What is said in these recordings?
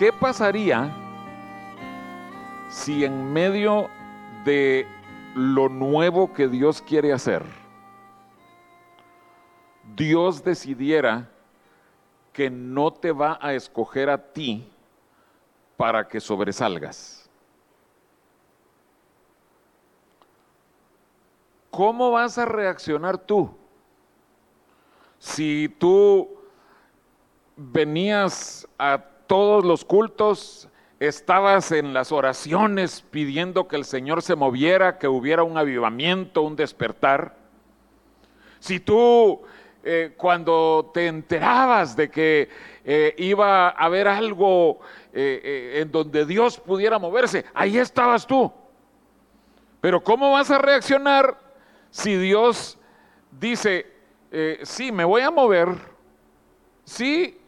¿qué pasaría si en medio de lo nuevo que Dios quiere hacer, Dios decidiera que no te va a escoger a ti para que sobresalgas? ¿Cómo vas a reaccionar tú? Si tú venías a todos los cultos, estabas en las oraciones pidiendo que el Señor se moviera, que hubiera un avivamiento, un despertar. Si tú eh, cuando te enterabas de que eh, iba a haber algo eh, en donde Dios pudiera moverse, ahí estabas tú. Pero ¿cómo vas a reaccionar si Dios dice, sí, me voy a mover, sí,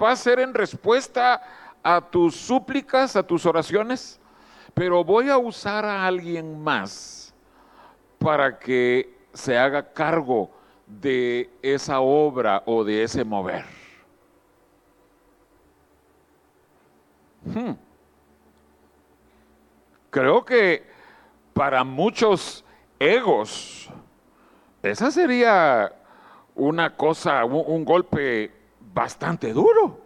va a ser en respuesta a tus súplicas, a tus oraciones, pero voy a usar a alguien más para que se haga cargo de esa obra o de ese mover. Hmm. Creo que para muchos egos, esa sería una cosa, un golpe bastante duro.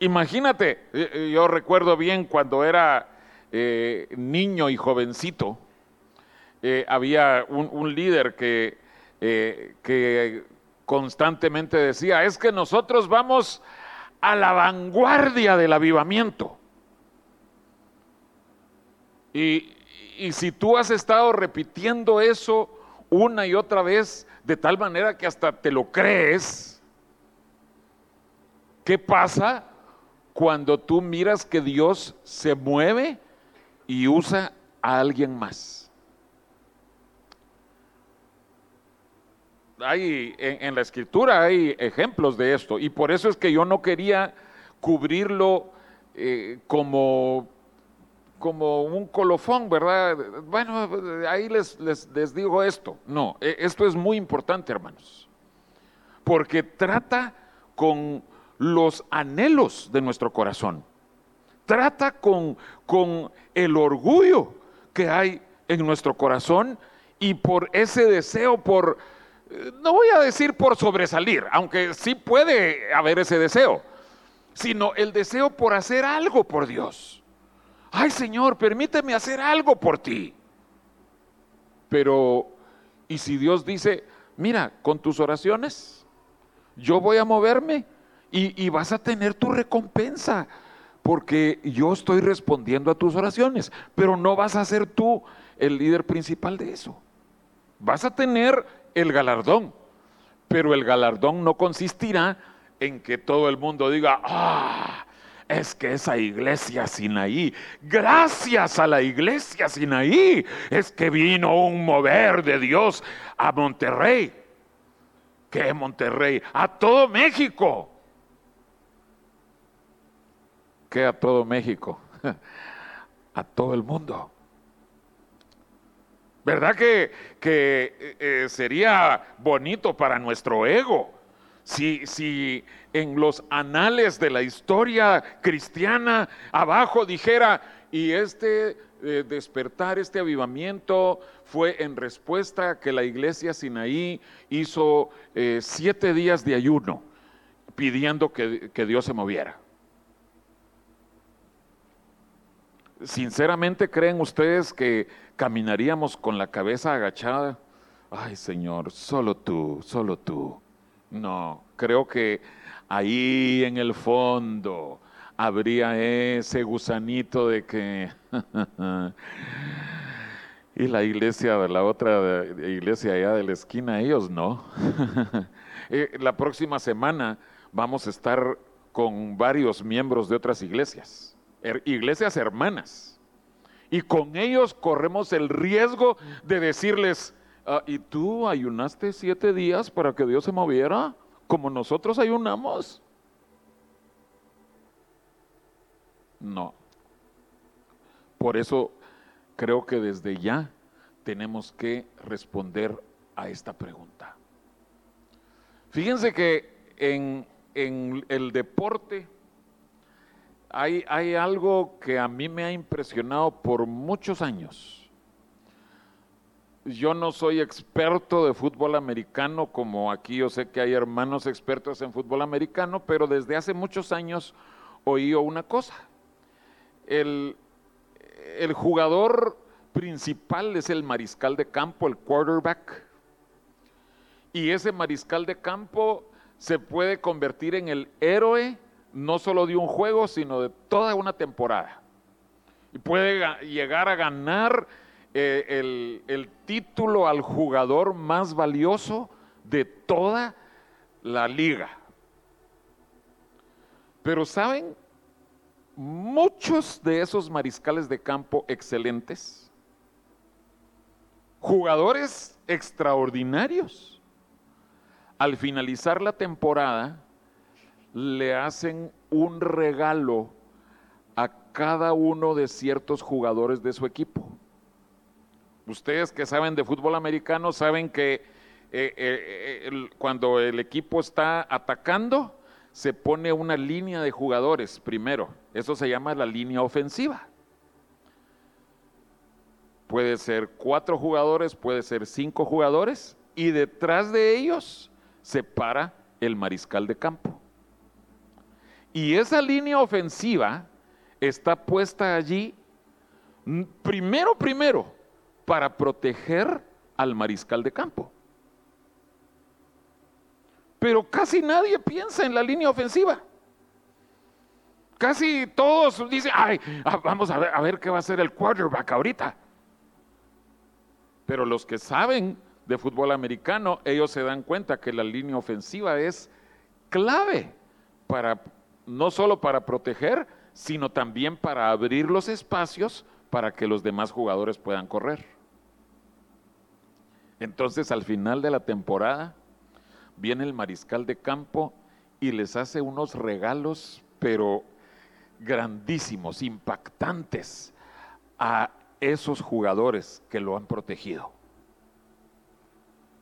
Imagínate, eh, eh, yo recuerdo bien cuando era eh, niño y jovencito, había un, líder que, que constantemente decía, es que nosotros vamos a la vanguardia del avivamiento. Y, y, si tú has estado repitiendo eso una y otra vez, de tal manera que hasta te lo crees, ¿qué pasa cuando tú miras que Dios se mueve y usa a alguien más. Hay, en, la escritura hay ejemplos de esto y por eso es que yo no quería cubrirlo eh, como, como un colofón, ¿verdad? Bueno, ahí les, les digo esto. No, e, esto es muy importante, hermanos, porque trata con los anhelos de nuestro corazón. Trata con, con el orgullo que hay en nuestro corazón y por ese deseo por, no voy a decir por sobresalir, aunque sí puede haber ese deseo, sino el deseo por hacer algo por Dios. Ay Señor, permíteme hacer algo por ti. Pero, ¿y si Dios dice, mira, con tus oraciones, yo voy a moverme y, vas a tener tu recompensa, porque yo estoy respondiendo a tus oraciones, pero no vas a ser tú el líder principal de eso. Vas a tener el galardón, pero el galardón no consistirá en que todo el mundo diga, ah, es que esa iglesia Sinaí, gracias a la iglesia Sinaí, es que vino un mover de Dios a Monterrey. ¿Qué Monterrey? A todo México que a todo México? a todo el mundo. ¿Verdad que, que eh, eh, sería bonito para nuestro ego si, si en los anales de la historia cristiana abajo dijera, y este eh, despertar, este avivamiento fue en respuesta a que la iglesia Sinaí hizo siete días de ayuno pidiendo que, que Dios se moviera? sinceramente creen ustedes que caminaríamos con la cabeza agachada? Ay Señor, solo tú, solo tú. No, creo que ahí en el fondo habría ese gusanito de que... y la iglesia, la otra iglesia allá de la esquina, ellos no. Eh, la próxima semana vamos a estar con varios miembros de otras iglesias iglesias hermanas. Y con ellos corremos el riesgo de decirles, ah, ¿y tú ayunaste siete días para que Dios se moviera como nosotros ayunamos? No. Por eso creo que desde ya tenemos que responder a esta pregunta. Fíjense que en, en el deporte hay, hay algo que a mí me ha impresionado por muchos años. Yo no soy experto de fútbol americano, como aquí yo sé que hay hermanos expertos en fútbol americano, pero desde hace muchos años oí una cosa. El, el jugador principal es el mariscal de campo, el quarterback. Y ese mariscal de campo se puede convertir en el héroe no solo de un juego, sino de toda una temporada. Y puede llegar a ganar eh, el, el título al jugador más valioso de toda la liga. Pero ¿saben? Muchos de esos mariscales de campo excelentes, jugadores extraordinarios, al finalizar la temporada, le hacen un regalo a cada uno de ciertos jugadores de su equipo. Ustedes que saben de fútbol americano saben que eh, eh, eh, cuando el equipo está atacando, se pone una línea de jugadores primero. Eso se llama la línea ofensiva. Puede ser cuatro jugadores, puede ser cinco jugadores, y detrás de ellos se para el mariscal de campo. Y esa línea ofensiva está puesta allí primero, primero, para proteger al mariscal de campo. Pero casi nadie piensa en la línea ofensiva. Casi todos dicen, ay, ah, vamos a ver, a ver qué va a hacer el quarterback ahorita. Pero los que saben de fútbol americano, ellos se dan cuenta que la línea ofensiva es clave para no solo para proteger, sino también para abrir los espacios para que los demás jugadores puedan correr. Entonces al final de la temporada viene el mariscal de campo y les hace unos regalos, pero grandísimos, impactantes a esos jugadores que lo han protegido.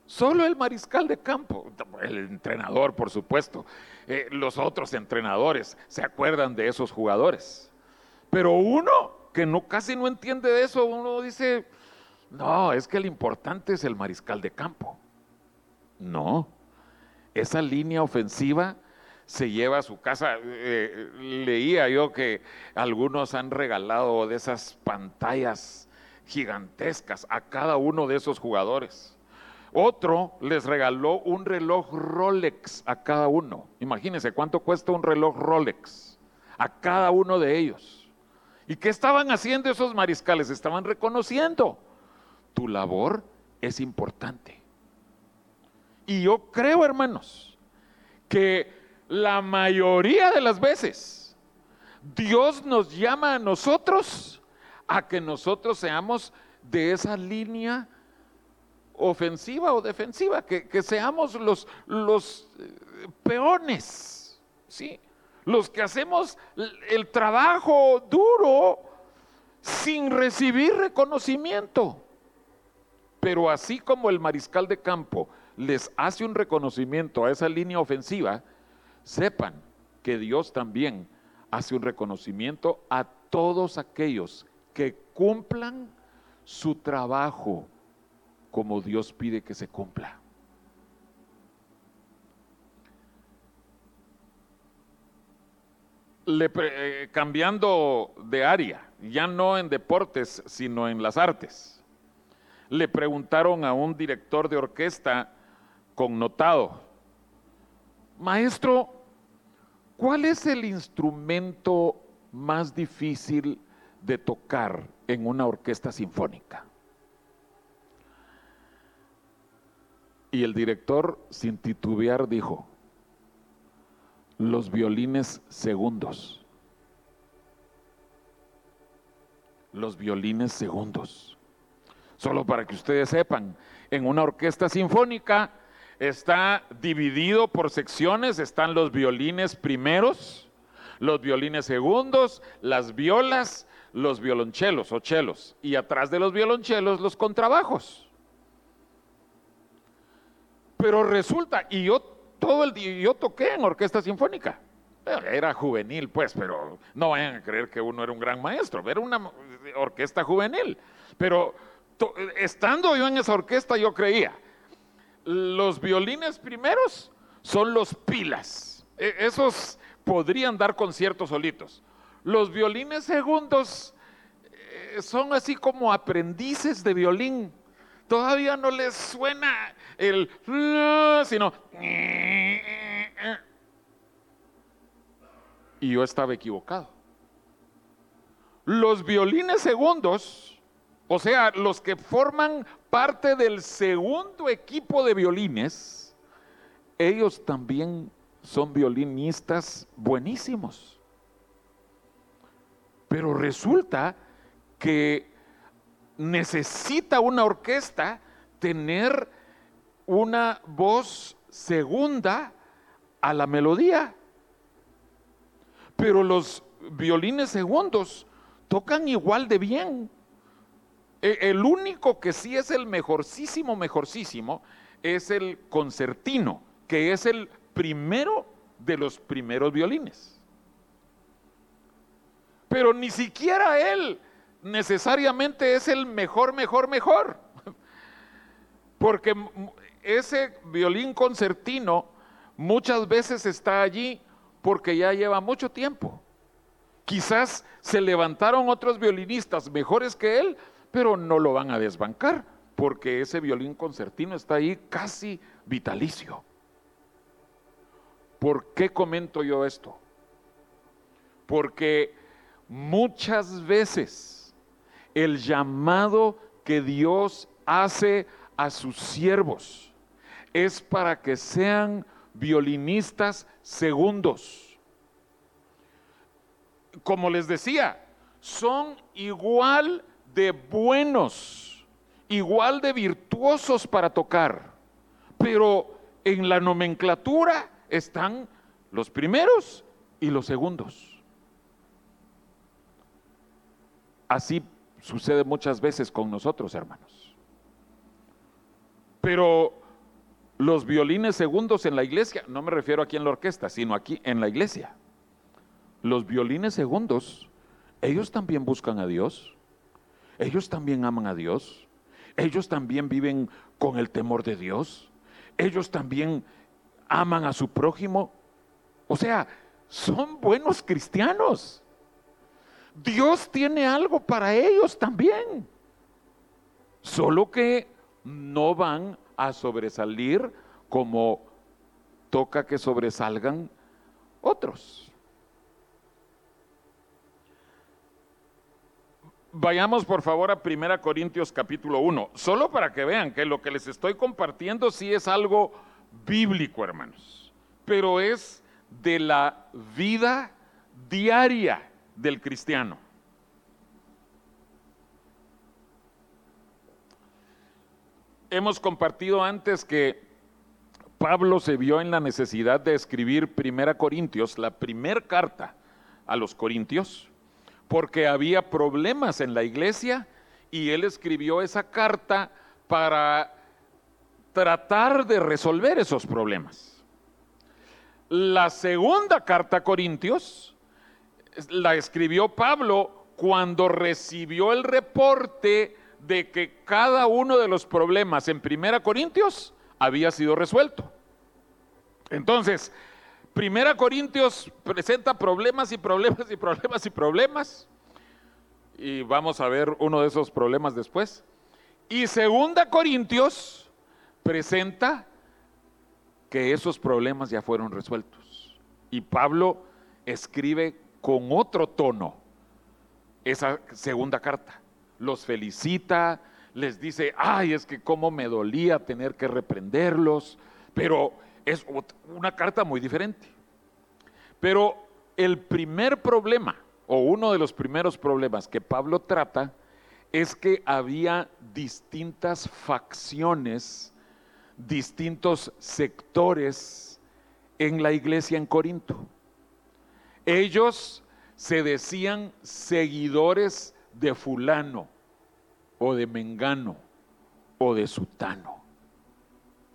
Solo el mariscal de campo, el entrenador, por supuesto, eh, los otros entrenadores se acuerdan de esos jugadores. Pero uno que no casi no entiende de eso, uno dice, no, es que el importante es el mariscal de campo. No, esa línea ofensiva se lleva a su casa. Eh, leía yo que algunos han regalado de esas pantallas gigantescas a cada uno de esos jugadores. Otro les regaló un reloj Rolex a cada uno. Imagínense cuánto cuesta un reloj Rolex a cada uno de ellos. ¿Y qué estaban haciendo esos mariscales? Estaban reconociendo. Tu labor es importante. Y yo creo, hermanos, que la mayoría de las veces Dios nos llama a nosotros a que nosotros seamos de esa línea ofensiva o defensiva, que, seamos los, los eh, peones, ¿sí? Los que hacemos el trabajo duro sin recibir reconocimiento. Pero así como el mariscal de campo les hace un reconocimiento a esa línea ofensiva, sepan que Dios también hace un reconocimiento a todos aquellos que cumplan su trabajo como Dios pide que se cumpla. Eh, cambiando de área, ya no en deportes, sino en las artes, le preguntaron a un director de orquesta connotado, maestro, ¿cuál es el instrumento más difícil de tocar en una orquesta sinfónica? Y el director, sin titubear, dijo, los violines segundos. Los violines segundos. Solo para que ustedes sepan, en una orquesta sinfónica está dividido por secciones, están los violines primeros, los violines segundos, las violas, los violonchelos o chelos, y atrás de los violonchelos los contrabajos. Pero resulta, y yo todo el día, yo toqué en orquesta sinfónica, Era juvenil, pues, pero no vayan a creer que uno era un gran maestro, era una orquesta juvenil. Pero estando yo en esa orquesta, yo creía, los violines primeros son los pilas. E, esos podrían dar conciertos solitos. Los violines segundos eh, son así como aprendices de violín. Todavía no les suena el sino y yo estaba equivocado. Los violines segundos, o sea, los que forman parte del segundo equipo de violines, ellos también son violinistas buenísimos. Pero resulta que necesita una orquesta tener una voz segunda a la melodía. Pero los violines segundos tocan igual de bien. E, el único que sí es el mejorcísimo, mejorcísimo, es el concertino, que es el primero de los primeros violines. Pero ni siquiera él necesariamente es el mejor, mejor, mejor. Porque ese violín concertino muchas veces está allí porque ya lleva mucho tiempo. Quizás se levantaron otros violinistas mejores que él, pero no lo van a desbancar, porque ese violín concertino está ahí casi vitalicio. ¿Por qué comento yo esto? Porque muchas veces el llamado que Dios hace a sus siervos es para que sean violinistas segundos. Como les decía, son igual de buenos, igual de virtuosos para tocar, pero en la nomenclatura están los primeros y los segundos. Así sucede muchas veces con nosotros, hermanos. Pero los violines segundos en la iglesia, no me refiero aquí en la orquesta, sino aquí en la iglesia. Los violines segundos, ellos también buscan a Dios, ellos también aman a Dios, ellos también viven con el temor de Dios, ellos también aman a su prójimo. O sea, son buenos cristianos. Dios tiene algo para ellos también. Solo que no van a sobresalir como toca que sobresalgan otros. Vayamos por favor a 1 Corintios capítulo 1, solo para que vean que lo que les estoy compartiendo sí es algo bíblico, hermanos, pero es de la vida diaria del cristiano. Hemos compartido antes que Pablo se vio en la necesidad de escribir Primera Corintios, la primera carta a los Corintios, porque había problemas en la iglesia y él escribió esa carta para tratar de resolver esos problemas. La segunda carta a Corintios la escribió Pablo cuando recibió el reporte de que cada uno de los problemas en Primera Corintios había sido resuelto. Entonces, Primera Corintios presenta problemas y problemas y problemas y problemas. Y vamos a ver uno de esos problemas después. Y Segunda Corintios presenta que esos problemas ya fueron resueltos. Y Pablo escribe con otro tono esa segunda carta los felicita, les dice, ay, es que cómo me dolía tener que reprenderlos, pero es una carta muy diferente. Pero el primer problema, o uno de los primeros problemas que Pablo trata, es que había distintas facciones, distintos sectores en la iglesia en Corinto. Ellos se decían seguidores de fulano o de mengano o de sutano.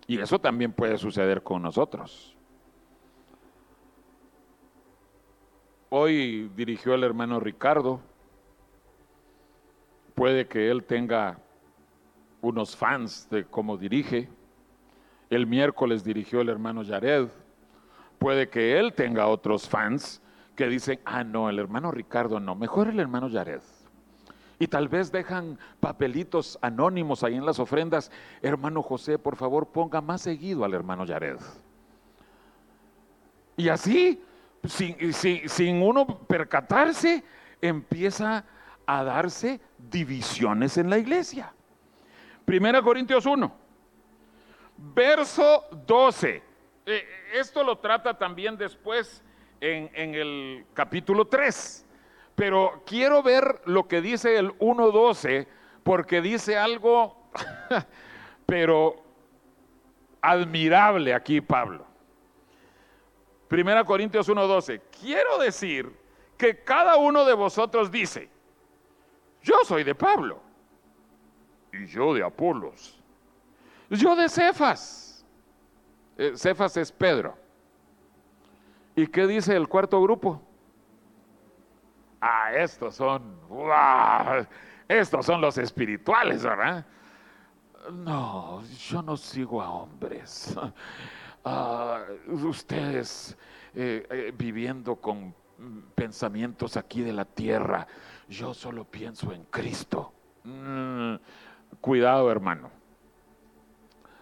Y eso también puede suceder con nosotros. hoy dirigió el hermano Ricardo. Puede que él tenga unos fans de cómo dirige. El miércoles dirigió el hermano Yared. Puede que él tenga otros fans que dicen, ah, no, el hermano Ricardo no, mejor el hermano Yared. Y tal vez dejan papelitos anónimos ahí en las ofrendas. Hermano José, por favor, ponga más seguido al hermano Yared. Y así, sin, sin uno percatarse, empieza a darse divisiones en la iglesia. Primera Corintios 1, verso 12. Eh, esto lo trata también después en, en el capítulo 3. Pero quiero ver lo que dice el 1.12, porque dice algo, pero admirable aquí Pablo. Primera Corintios 1.12. Quiero decir que cada uno de vosotros dice, yo soy de Pablo, y yo de Apolos, yo de Cefas. Eh, Cefas es Pedro. ¿Y qué dice el cuarto grupo? Ah, estos son, estos son los espirituales, ¿verdad? No, yo no sigo a hombres. Ah, ustedes eh, eh, viviendo con pensamientos aquí de la tierra, yo solo pienso en Cristo. Mm, cuidado, hermano.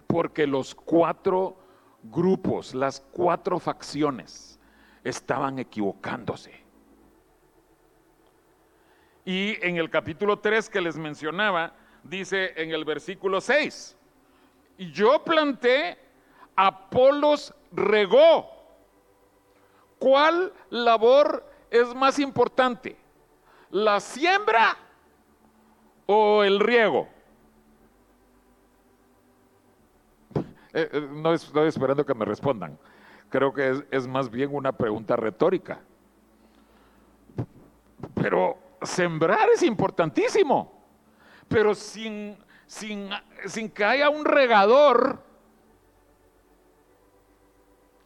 Porque los cuatro grupos, las cuatro facciones, estaban equivocándose. Y en el capítulo 3 que les mencionaba, dice en el versículo 6, y yo planté, Apolos regó. ¿Cuál labor es más importante? ¿La siembra o el riego? Eh, eh, no estoy esperando que me respondan. Creo que es, es más bien una pregunta retórica. Pero sembrar es importantísimo, pero sin, sin, sin que haya un regador,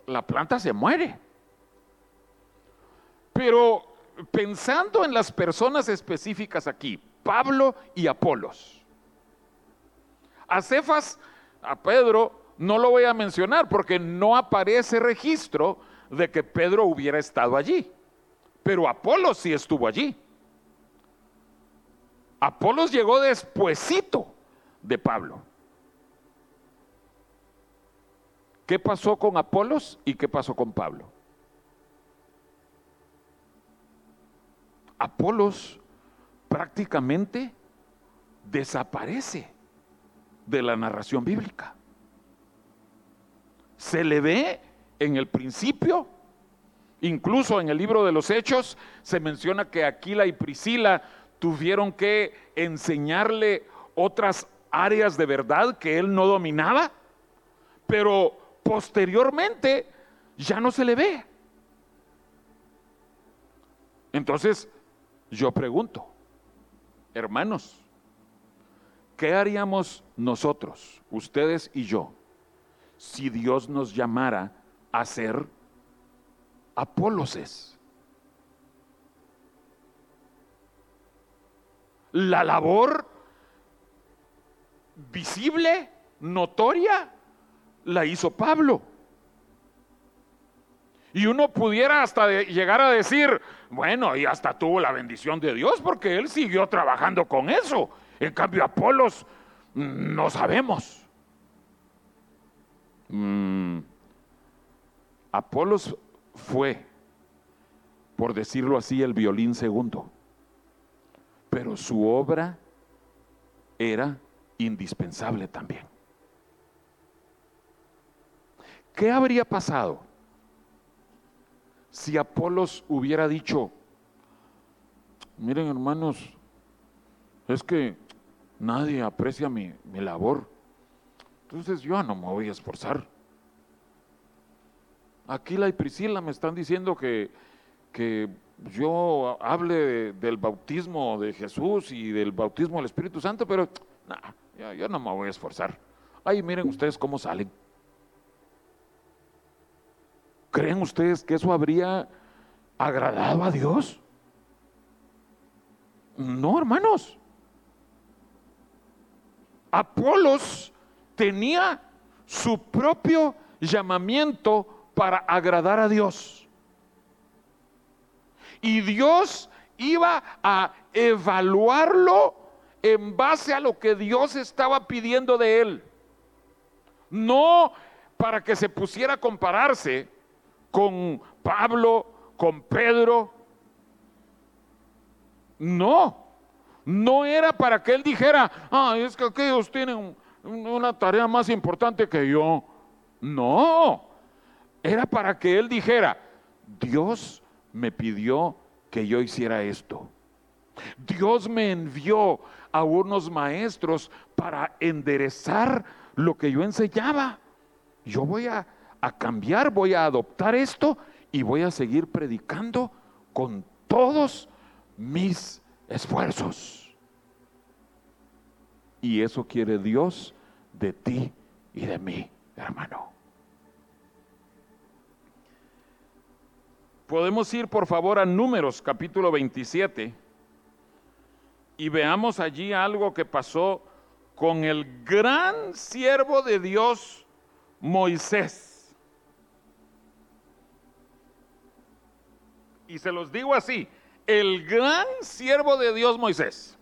la planta se muere. Pero pensando en las personas específicas aquí, Pablo y Apolos. A Cefas, a Pedro, no lo voy a mencionar porque no aparece registro de que Pedro hubiera estado allí. Pero Apolos sí estuvo allí. Apolos llegó despuesito de Pablo. ¿Qué pasó con Apolos y qué pasó con Pablo? Apolos prácticamente desaparece de la narración bíblica. Se le ve en el principio, incluso en el libro de los Hechos, se menciona que Aquila y Priscila tuvieron que enseñarle otras áreas de verdad que él no dominaba, pero posteriormente ya no se le ve. Entonces, yo pregunto, hermanos, ¿qué haríamos nosotros, ustedes y yo, si Dios nos llamara a ser apóloses? La labor visible, notoria, la hizo Pablo. Y uno pudiera hasta llegar a decir, bueno, y hasta tuvo la bendición de Dios porque él siguió trabajando con eso. En cambio, Apolos mm, no sabemos. Mm, Apolos fue, por decirlo así, el violín segundo pero su obra era indispensable también. ¿Qué habría pasado si Apolos hubiera dicho, miren hermanos, es que nadie aprecia mi, labor, entonces yo no me voy a esforzar. Aquila y Priscila me están diciendo que, que yo hable del bautismo de Jesús y del bautismo del Espíritu Santo, pero yo, no me voy a esforzar. Ahí miren ustedes cómo salen. ¿Creen ustedes que eso habría agradaba a Dios? No, hermanos. Apolos tenía su propio llamamiento para agradar a Dios. Y Dios iba a evaluarlo en base a lo que Dios estaba pidiendo de él. No para que se pusiera a compararse con Pablo, con Pedro. No, no era para que él dijera, ah, es que aquellos tienen una tarea más importante que yo. No, era para que él dijera, Dios me pidió que yo hiciera esto. Dios me envió a unos maestros para enderezar lo que yo enseñaba. Yo voy a, cambiar, voy a adoptar esto y voy a seguir predicando con todos mis esfuerzos. Y eso quiere Dios de ti y de mí, hermano. Podemos ir por favor a Números capítulo 27 y veamos allí algo que pasó con el gran siervo de Dios, Moisés. Y se los digo así, el gran siervo de Dios, Moisés.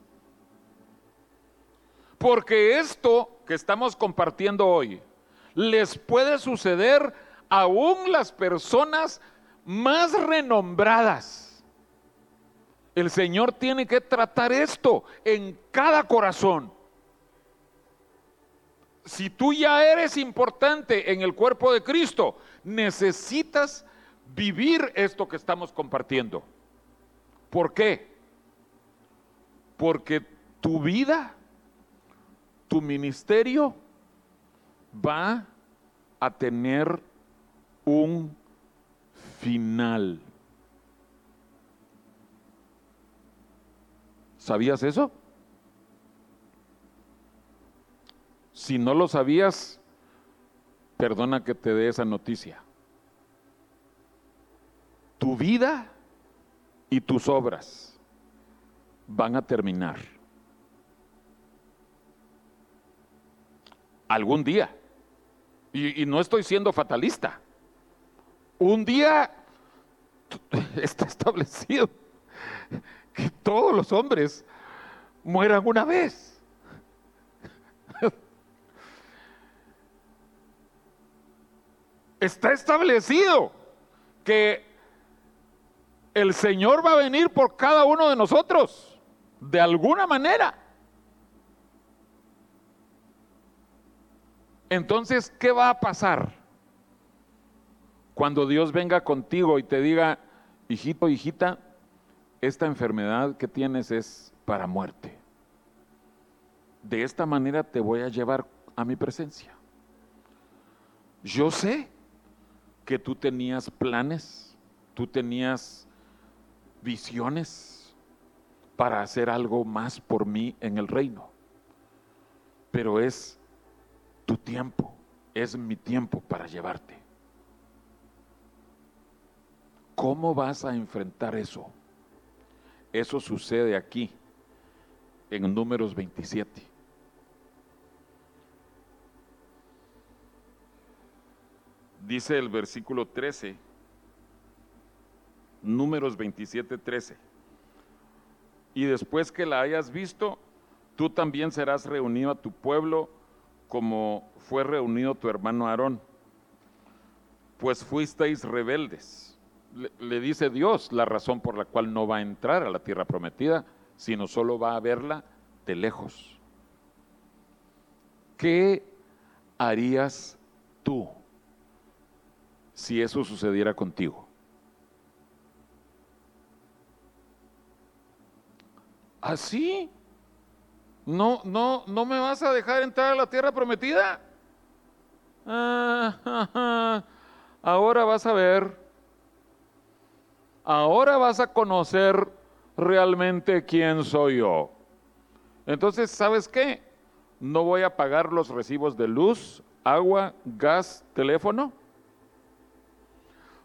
Porque esto que estamos compartiendo hoy les puede suceder aún las personas más renombradas. El Señor tiene que tratar esto en cada corazón. Si tú ya eres importante en el cuerpo de Cristo, necesitas vivir esto que estamos compartiendo. ¿Por qué? Porque tu vida, tu ministerio va a tener un final. ¿Sabías eso? Si no lo sabías, perdona que te dé esa noticia. Tu vida y tus obras van a terminar. Algún día. Y, y no estoy siendo fatalista un día está establecido que todos los hombres mueran una vez. Está establecido que el Señor va a venir por cada uno de nosotros, de alguna manera. Entonces, ¿qué va a pasar? Cuando Dios venga contigo y te diga, hijito, hijita, esta enfermedad que tienes es para muerte. De esta manera te voy a llevar a mi presencia. Yo sé que tú tenías planes, tú tenías visiones para hacer algo más por mí en el reino. Pero es tu tiempo, es mi tiempo para llevarte. ¿Cómo vas a enfrentar eso? Eso sucede aquí, en números 27. Dice el versículo 13, números 27, 13. Y después que la hayas visto, tú también serás reunido a tu pueblo como fue reunido tu hermano Aarón, pues fuisteis rebeldes le, dice Dios la razón por la cual no va a entrar a la tierra prometida, sino solo va a verla de lejos. ¿Qué harías tú si eso sucediera contigo? ¿Así? ¿No, no, no me vas a dejar entrar a la tierra prometida? Ah, ahora vas a ver ahora vas a conocer realmente quién soy yo. Entonces, ¿sabes qué? No voy a pagar los recibos de luz, agua, gas, teléfono.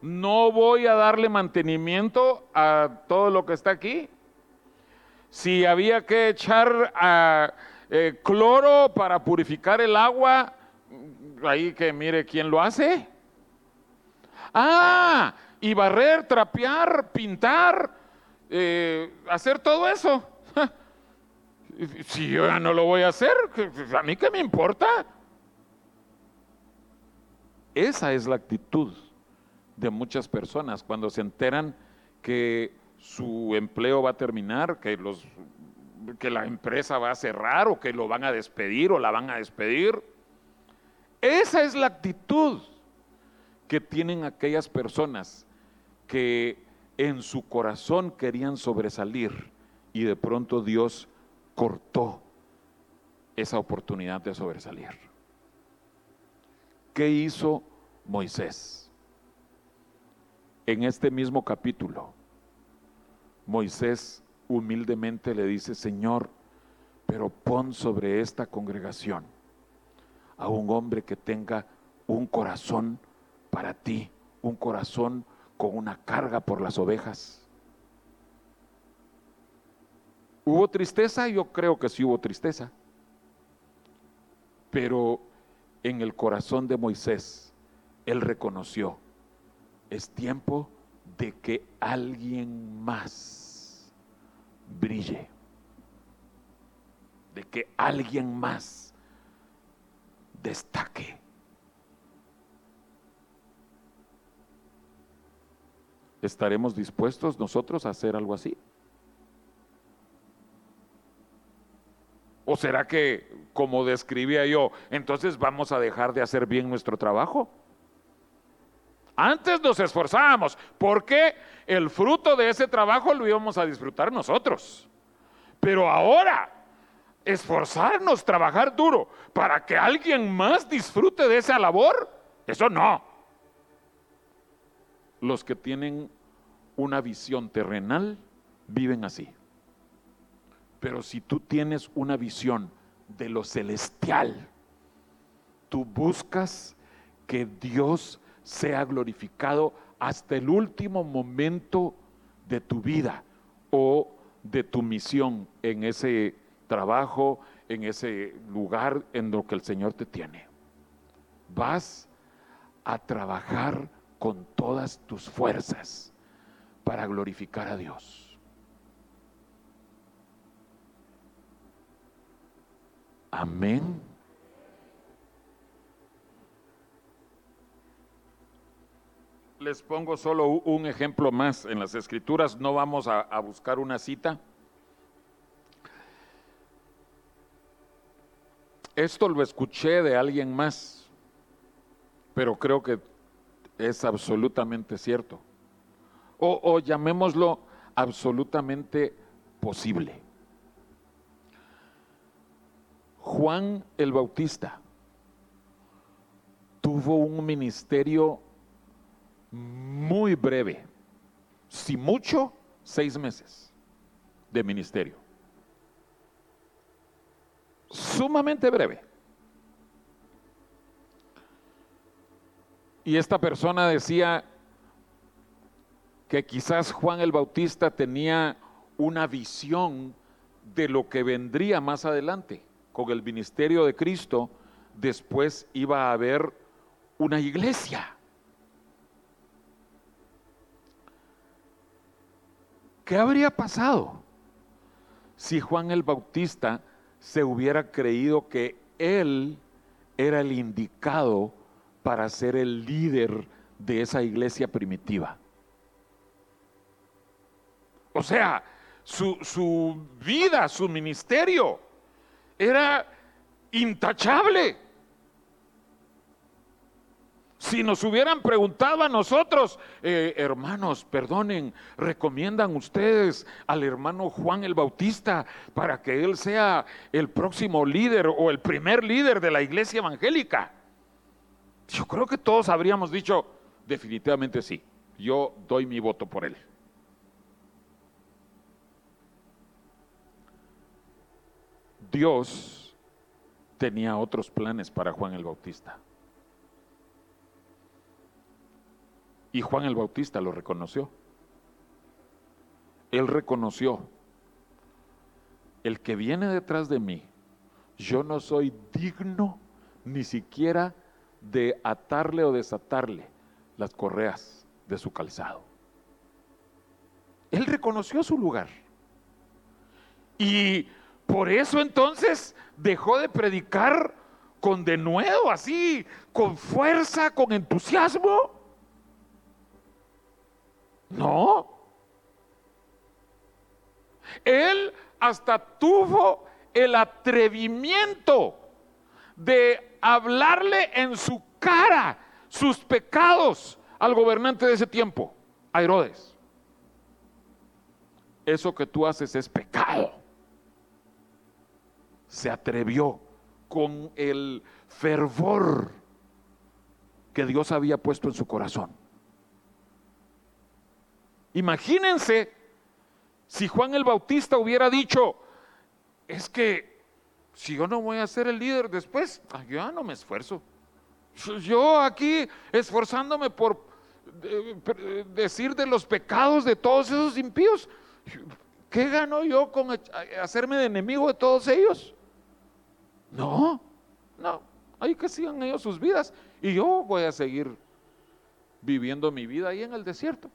no voy a darle mantenimiento a todo lo que está aquí. Si había que echar a, eh, cloro para purificar el agua, ahí que mire quién lo hace. Ah, y barrer, trapear, pintar, eh, hacer todo eso. Si yo ya no lo voy a hacer, ¿a mí qué me importa? Esa es la actitud de muchas personas cuando se enteran que su empleo va a terminar, que, los, que la empresa va a cerrar o que lo van a despedir o la van a despedir. Esa es la actitud que tienen aquellas personas que en su corazón querían sobresalir y de pronto Dios cortó esa oportunidad de sobresalir. ¿Qué hizo Moisés? En este mismo capítulo, Moisés humildemente le dice, Señor, pero pon sobre esta congregación a un hombre que tenga un corazón para ti, un corazón con una carga por las ovejas. ¿Hubo tristeza? Yo creo que sí hubo tristeza. Pero en el corazón de Moisés, él reconoció, es tiempo de que alguien más brille, de que alguien más destaque. ¿Estaremos dispuestos nosotros a hacer algo así? ¿O será que, como describía yo, entonces vamos a dejar de hacer bien nuestro trabajo? Antes nos esforzábamos porque el fruto de ese trabajo lo íbamos a disfrutar nosotros. Pero ahora, esforzarnos, trabajar duro para que alguien más disfrute de esa labor, eso no. Los que tienen una visión terrenal viven así. Pero si tú tienes una visión de lo celestial, tú buscas que Dios sea glorificado hasta el último momento de tu vida o de tu misión en ese trabajo, en ese lugar en lo que el Señor te tiene. Vas a trabajar con todas tus fuerzas para glorificar a Dios. Amén. Les pongo solo un ejemplo más en las escrituras, no vamos a, buscar una cita. Esto lo escuché de alguien más, pero creo que es absolutamente cierto. O, llamémoslo absolutamente posible. Juan el Bautista tuvo un ministerio muy breve, si mucho, seis meses de ministerio. Sumamente breve. Y esta persona decía que quizás Juan el Bautista tenía una visión de lo que vendría más adelante con el ministerio de Cristo. Después iba a haber una iglesia ¿Qué habría pasado si Juan el Bautista se hubiera creído que él era el indicado para ser el líder de esa iglesia primitiva? O sea, su, su vida, su ministerio era intachable. Si nos hubieran preguntado a nosotros, eh, hermanos, perdonen, ¿recomiendan ustedes al hermano Juan el Bautista para que él sea el próximo líder o el primer líder de la iglesia evangélica? Yo creo que todos habríamos dicho, definitivamente sí, yo doy mi voto por él. Dios tenía otros planes para Juan el Bautista. Y Juan el Bautista lo reconoció. Él reconoció, el que viene detrás de mí, yo no soy digno ni siquiera de atarle o desatarle las correas de su calzado. Él reconoció su lugar. Y por eso entonces dejó de predicar con denuedo, así, con fuerza, con entusiasmo. No. Él hasta tuvo el atrevimiento de hablarle en su cara sus pecados al gobernante de ese tiempo, a Herodes. Eso que tú haces es pecado. Se atrevió con el fervor que Dios había puesto en su corazón. Imagínense si Juan el Bautista hubiera dicho, es que si yo no voy a ser el líder después, ah, yo ya no me esfuerzo. Yo aquí esforzándome por eh, decir de los pecados de todos esos impíos, ¿qué gano yo con hacerme de enemigo de todos ellos? No, no, hay que sigan ellos sus vidas y yo voy a seguir viviendo mi vida ahí en el desierto.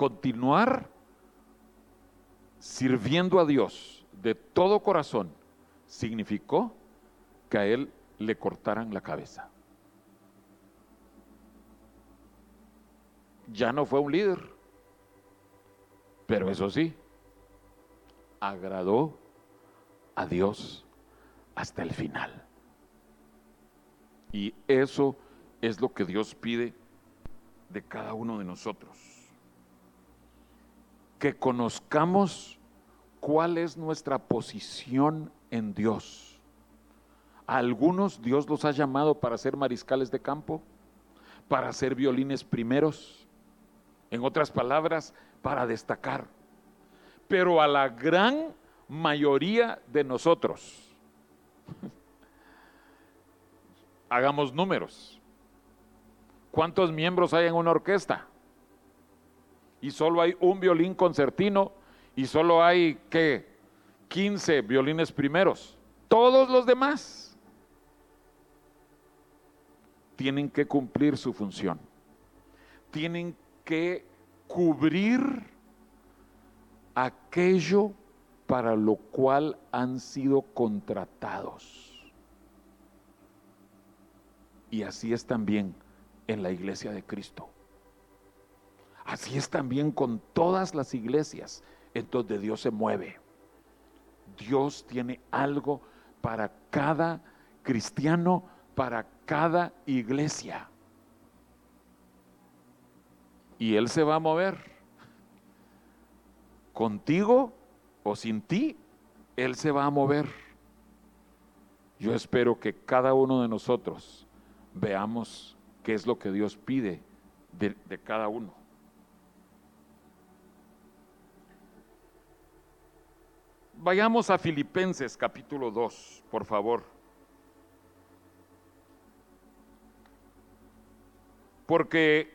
continuar sirviendo a Dios de todo corazón significó que a él le cortaran la cabeza. Ya no fue un líder, pero eso sí, agradó a Dios hasta el final. Y eso es lo que Dios pide de cada uno de nosotros que conozcamos cuál es nuestra posición en Dios. A algunos Dios los ha llamado para ser mariscales de campo, para ser violines primeros, en otras palabras, para destacar. Pero a la gran mayoría de nosotros, hagamos números. ¿Cuántos miembros hay en una orquesta? Y solo hay un violín concertino y solo hay, ¿qué? 15 violines primeros. Todos los demás tienen que cumplir su función. Tienen que cubrir aquello para lo cual han sido contratados. Y así es también en la iglesia de Cristo. Así es también con todas las iglesias en donde Dios se mueve. Dios tiene algo para cada cristiano, para cada iglesia. Y Él se va a mover. Contigo o sin ti, Él se va a mover. Yo espero que cada uno de nosotros veamos qué es lo que Dios pide de, de cada uno. Vayamos a Filipenses capítulo 2, por favor. Porque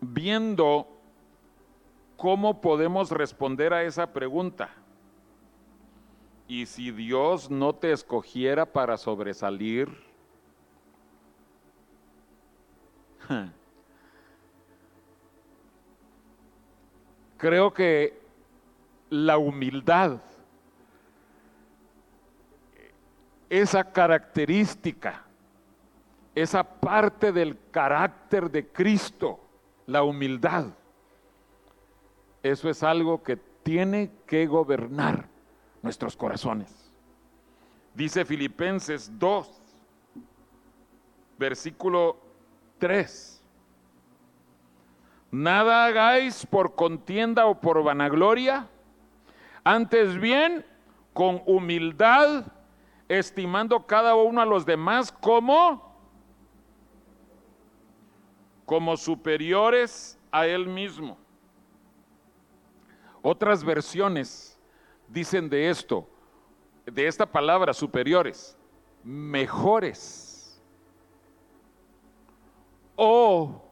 viendo cómo podemos responder a esa pregunta, y si Dios no te escogiera para sobresalir, creo que la humildad, esa característica, esa parte del carácter de Cristo, la humildad, eso es algo que tiene que gobernar nuestros corazones. Dice Filipenses 2, versículo 3. Nada hagáis por contienda o por vanagloria antes bien, con humildad, estimando cada uno a los demás como como superiores a él mismo. Otras versiones dicen de esto, de esta palabra superiores, mejores o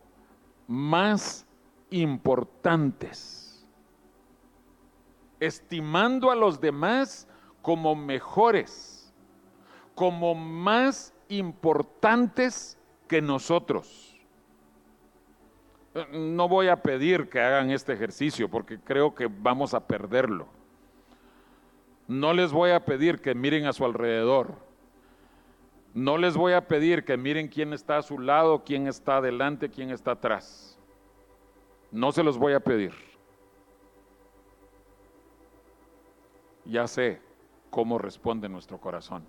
más importantes, estimando a los demás como mejores, como más importantes que nosotros. No voy a pedir que hagan este ejercicio porque creo que vamos a perderlo. No les voy a pedir que miren a su alrededor. No les voy a pedir que miren quién está a su lado, quién está adelante, quién está atrás. No se los voy a pedir. Ya sé cómo responde nuestro corazón.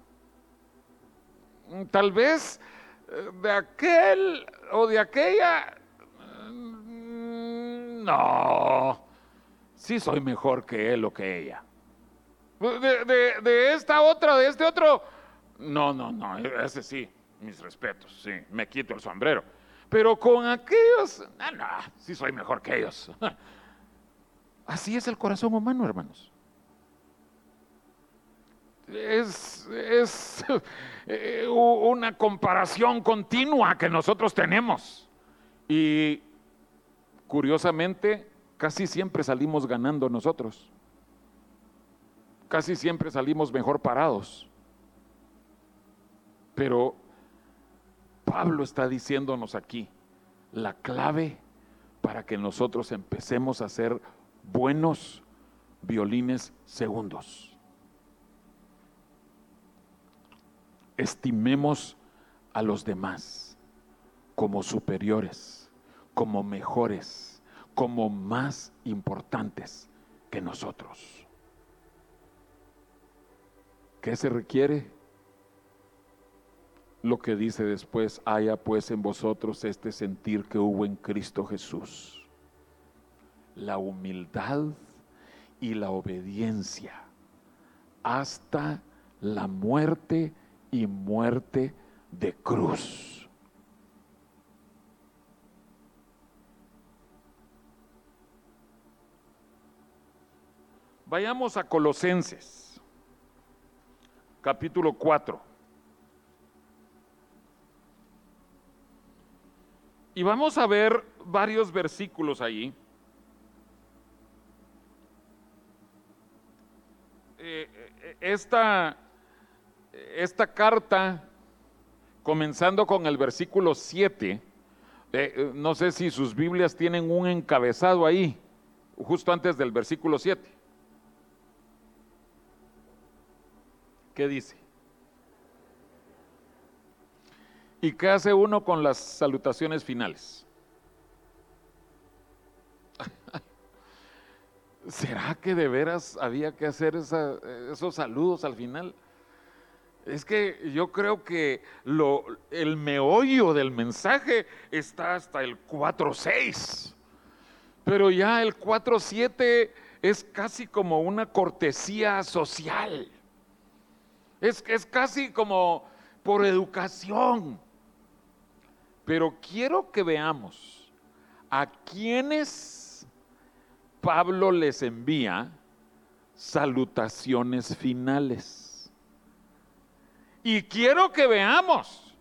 Tal vez eh, de aquel o de aquella... Mm, no, sí soy mejor que él o que ella. De, esta otra, de este otro. No, no, no, ese sí, mis respetos, sí, me quito el sombrero. Pero con aquellos, ah, no, sí soy mejor que ellos. Así es el corazón humano, hermanos. Es, es eh, una comparación continua que nosotros tenemos. Y curiosamente, casi siempre salimos ganando nosotros casi siempre salimos mejor parados. Pero Pablo está diciéndonos aquí la clave para que nosotros empecemos a ser buenos violines segundos. Estimemos a los demás como superiores, como mejores, como más importantes que nosotros. ¿Qué se requiere? Lo que dice después, haya pues en vosotros este sentir que hubo en Cristo Jesús. La humildad y la obediencia hasta la muerte y muerte de cruz. Vayamos a Colosenses capítulo 4. Y vamos a ver varios versículos allí. Eh, eh, esta, esta carta, comenzando con el versículo 7, eh, no sé si sus Biblias tienen un encabezado ahí, justo antes del versículo 7. ¿Qué dice? ¿Y qué hace uno con las salutaciones finales? ¿Será que de veras había que hacer esos saludos al final? Es que yo creo que el meollo del mensaje está hasta el 4.6, pero ya el 4.7 es casi como una cortesía social. Es, es casi como por educación. Pero quiero que veamos a quienes Pablo les envía salutaciones finales. Y quiero que veamos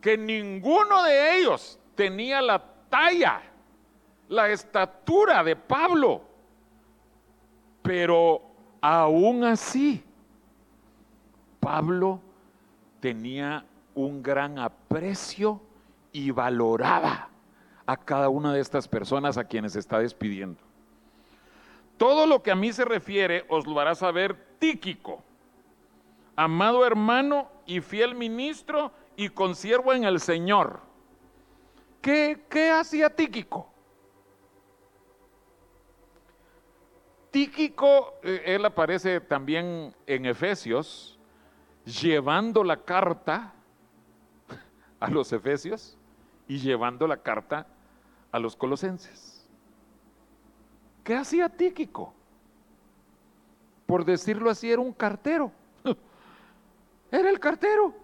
que ninguno de ellos tenía la talla, la estatura de Pablo. Pero aún así, Pablo tenía un gran aprecio y valoraba a cada una de estas personas a quienes está despidiendo. Todo lo que a mí se refiere os lo hará saber Tíquico, amado hermano y fiel ministro y consiervo en el Señor. ¿Qué, qué hacía Tíquico? Tíquico, eh, él aparece también en Efesios, llevando la carta a los efesios y llevando la carta a los colosenses. ¿Qué hacía Tíquico? Por decirlo así, era un cartero. Era el cartero.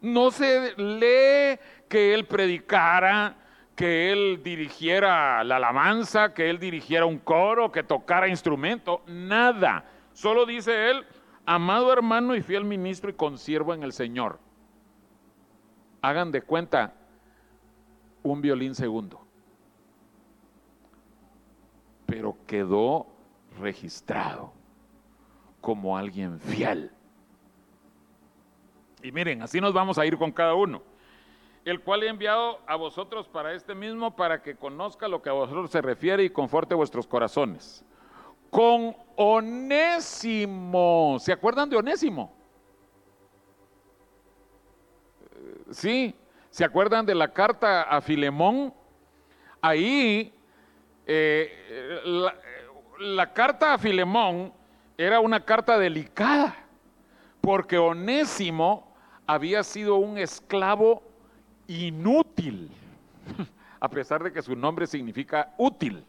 No se lee que él predicara, que él dirigiera la alabanza, que él dirigiera un coro, que tocara instrumento, nada. Solo dice él, amado hermano y fiel ministro y consiervo en el Señor. hagan de cuenta un violín segundo. Pero quedó registrado como alguien fiel. Y miren, así nos vamos a ir con cada uno. El cual he enviado a vosotros para este mismo, para que conozca lo que a vosotros se refiere y conforte vuestros corazones. Con Onésimo. ¿Se acuerdan de Onésimo? Sí, ¿se acuerdan de la carta a Filemón? Ahí, eh, la, la carta a Filemón era una carta delicada, porque Onésimo había sido un esclavo inútil, a pesar de que su nombre significa útil.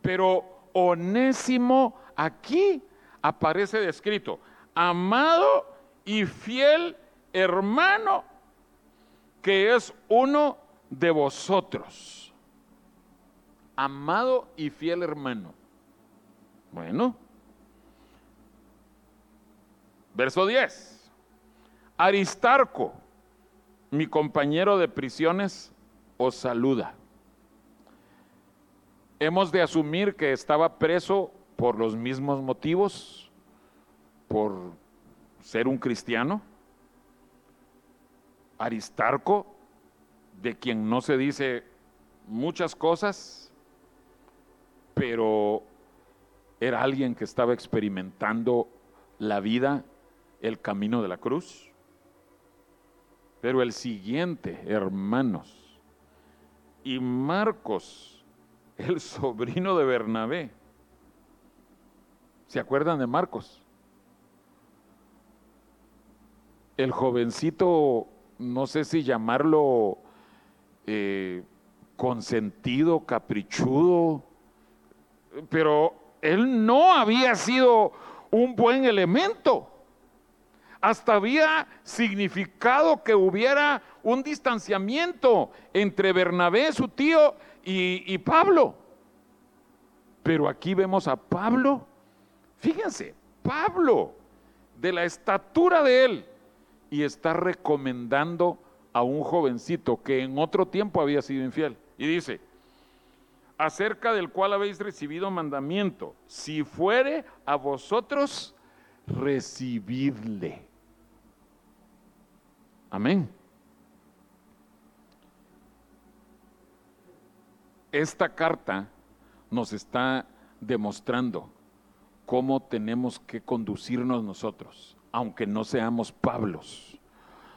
Pero Onésimo aquí aparece descrito, amado y fiel hermano que es uno de vosotros. Amado y fiel hermano. Bueno. Verso 10. Aristarco, mi compañero de prisiones, os saluda. Hemos de asumir que estaba preso por los mismos motivos, por ser un cristiano Aristarco, de quien no se dice muchas cosas, pero era alguien que estaba experimentando la vida, el camino de la cruz. Pero el siguiente, hermanos, y Marcos, el sobrino de Bernabé, ¿se acuerdan de Marcos? El jovencito no sé si llamarlo eh, consentido, caprichudo, pero él no había sido un buen elemento. Hasta había significado que hubiera un distanciamiento entre Bernabé, su tío, y, Pablo. Pero aquí vemos a Pablo, fíjense, Pablo, de la estatura de él, y está recomendando a un jovencito que en otro tiempo había sido infiel. Y dice, acerca del cual habéis recibido mandamiento, si fuere a vosotros, recibidle. Amén. Esta carta nos está demostrando cómo tenemos que conducirnos nosotros aunque no seamos Pablos.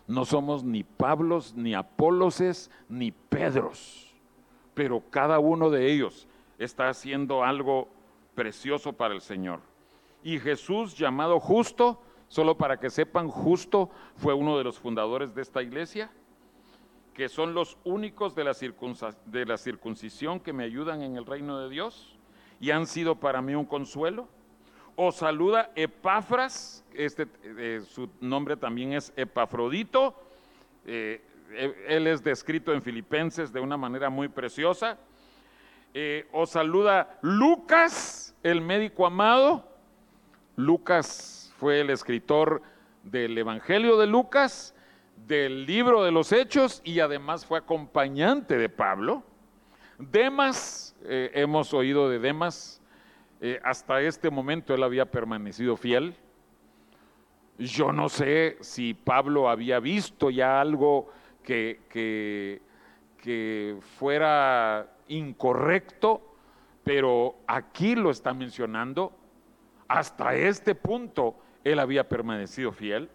No somos ni Pablos, ni Apóloses, ni Pedros, pero cada uno de ellos está haciendo algo precioso para el Señor. Y Jesús, llamado justo, solo para que sepan, justo fue uno de los fundadores de esta iglesia, que son los únicos de la, circuncisión que me ayudan en el reino de Dios y han sido para mí un consuelo. Os saluda Epafras, este, eh, su nombre también es Epafrodito. Eh, eh, él es descrito en Filipenses de una manera muy preciosa. os saluda Lucas, el médico amado. Lucas fue el escritor del Evangelio de Lucas, del libro de los Hechos y además fue acompañante de Pablo. Demas, hemos oído de Demas, eh, hasta este momento él había permanecido fiel. Yo no sé si Pablo había visto ya algo que, que fuera incorrecto, pero aquí lo está mencionando. Hasta este punto él había permanecido fiel.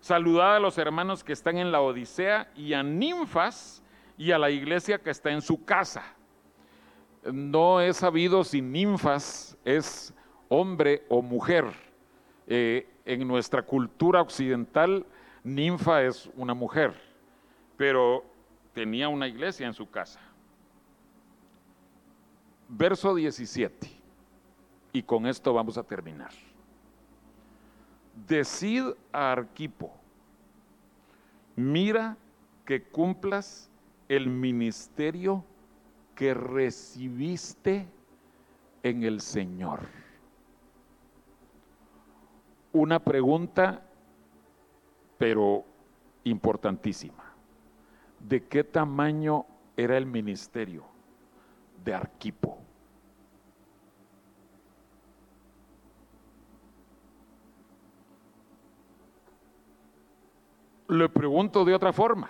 Saludad a los hermanos que están en la Odisea y a Ninfas y a la iglesia que está en su casa no he sabido si ninfas es hombre o mujer. Eh, en nuestra cultura occidental, ninfa es una mujer, pero tenía una iglesia en su casa. Verso 17, y con esto vamos a terminar. Decid a Arquipo, mira que cumplas el ministerio que recibiste en el Señor. Una pregunta, pero importantísima. ¿De qué tamaño era el ministerio de Arquipo? Le pregunto de otra forma.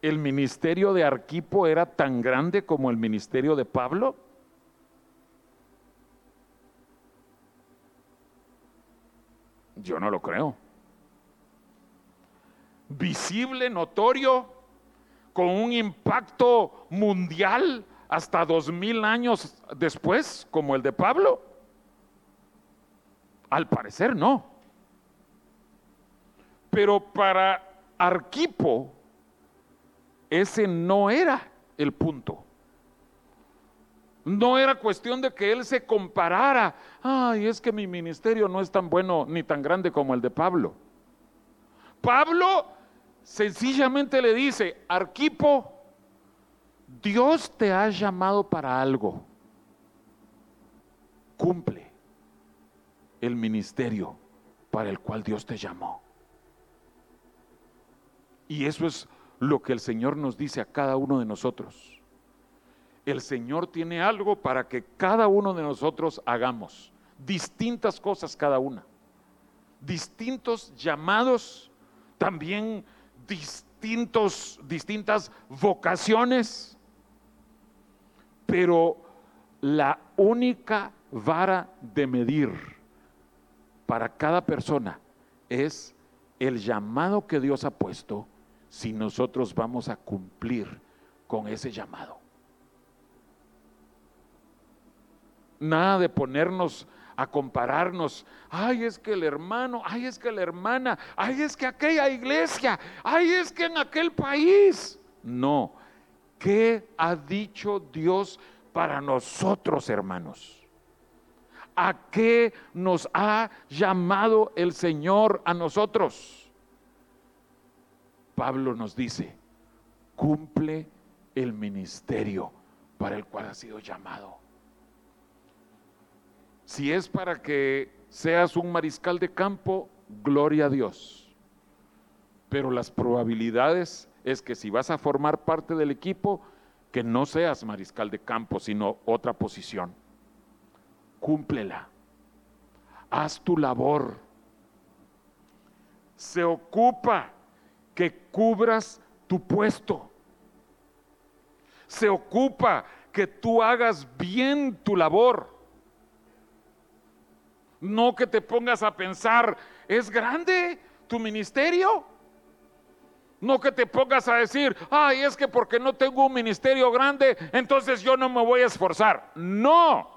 ¿El ministerio de Arquipo era tan grande como el ministerio de Pablo? Yo no lo creo. Visible, notorio, con un impacto mundial hasta dos mil años después, como el de Pablo. Al parecer no. Pero para Arquipo, ese no era el punto. No era cuestión de que él se comparara. Ay, es que mi ministerio no es tan bueno ni tan grande como el de Pablo. Pablo sencillamente le dice, Arquipo, Dios te ha llamado para algo. Cumple el ministerio para el cual Dios te llamó. Y eso es lo que el Señor nos dice a cada uno de nosotros el Señor tiene algo para que cada uno de nosotros hagamos. Distintas cosas cada una. Distintos llamados, también distintos, distintas vocaciones. Pero la única vara de medir para cada persona es el llamado que Dios ha puesto si nosotros vamos a cumplir con ese llamado. Nada de ponernos a compararnos. Ay, es que el hermano, ay, es que la hermana, ay, es que aquella iglesia, ay, es que en aquel país. No. ¿Qué ha dicho Dios para nosotros, hermanos? ¿A qué nos ha llamado el Señor a nosotros? Pablo nos dice, cumple el ministerio para el cual ha sido llamado. Si es para que seas un mariscal de campo, gloria a Dios. Pero las probabilidades es que si vas a formar parte del equipo, que no seas mariscal de campo, sino otra posición. Cúmplela. Haz tu labor. Se ocupa que cubras tu puesto. Se ocupa que tú hagas bien tu labor. No que te pongas a pensar, ¿es grande tu ministerio? No que te pongas a decir, ay, es que porque no tengo un ministerio grande, entonces yo no me voy a esforzar. No,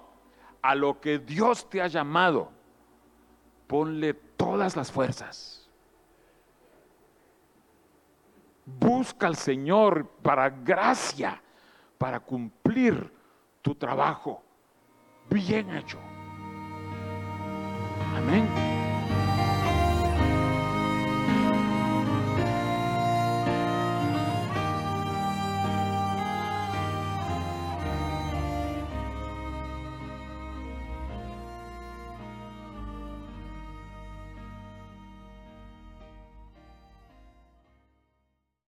a lo que Dios te ha llamado, ponle todas las fuerzas. Busca al Señor para gracia, para cumplir tu trabajo bien hecho. Amén.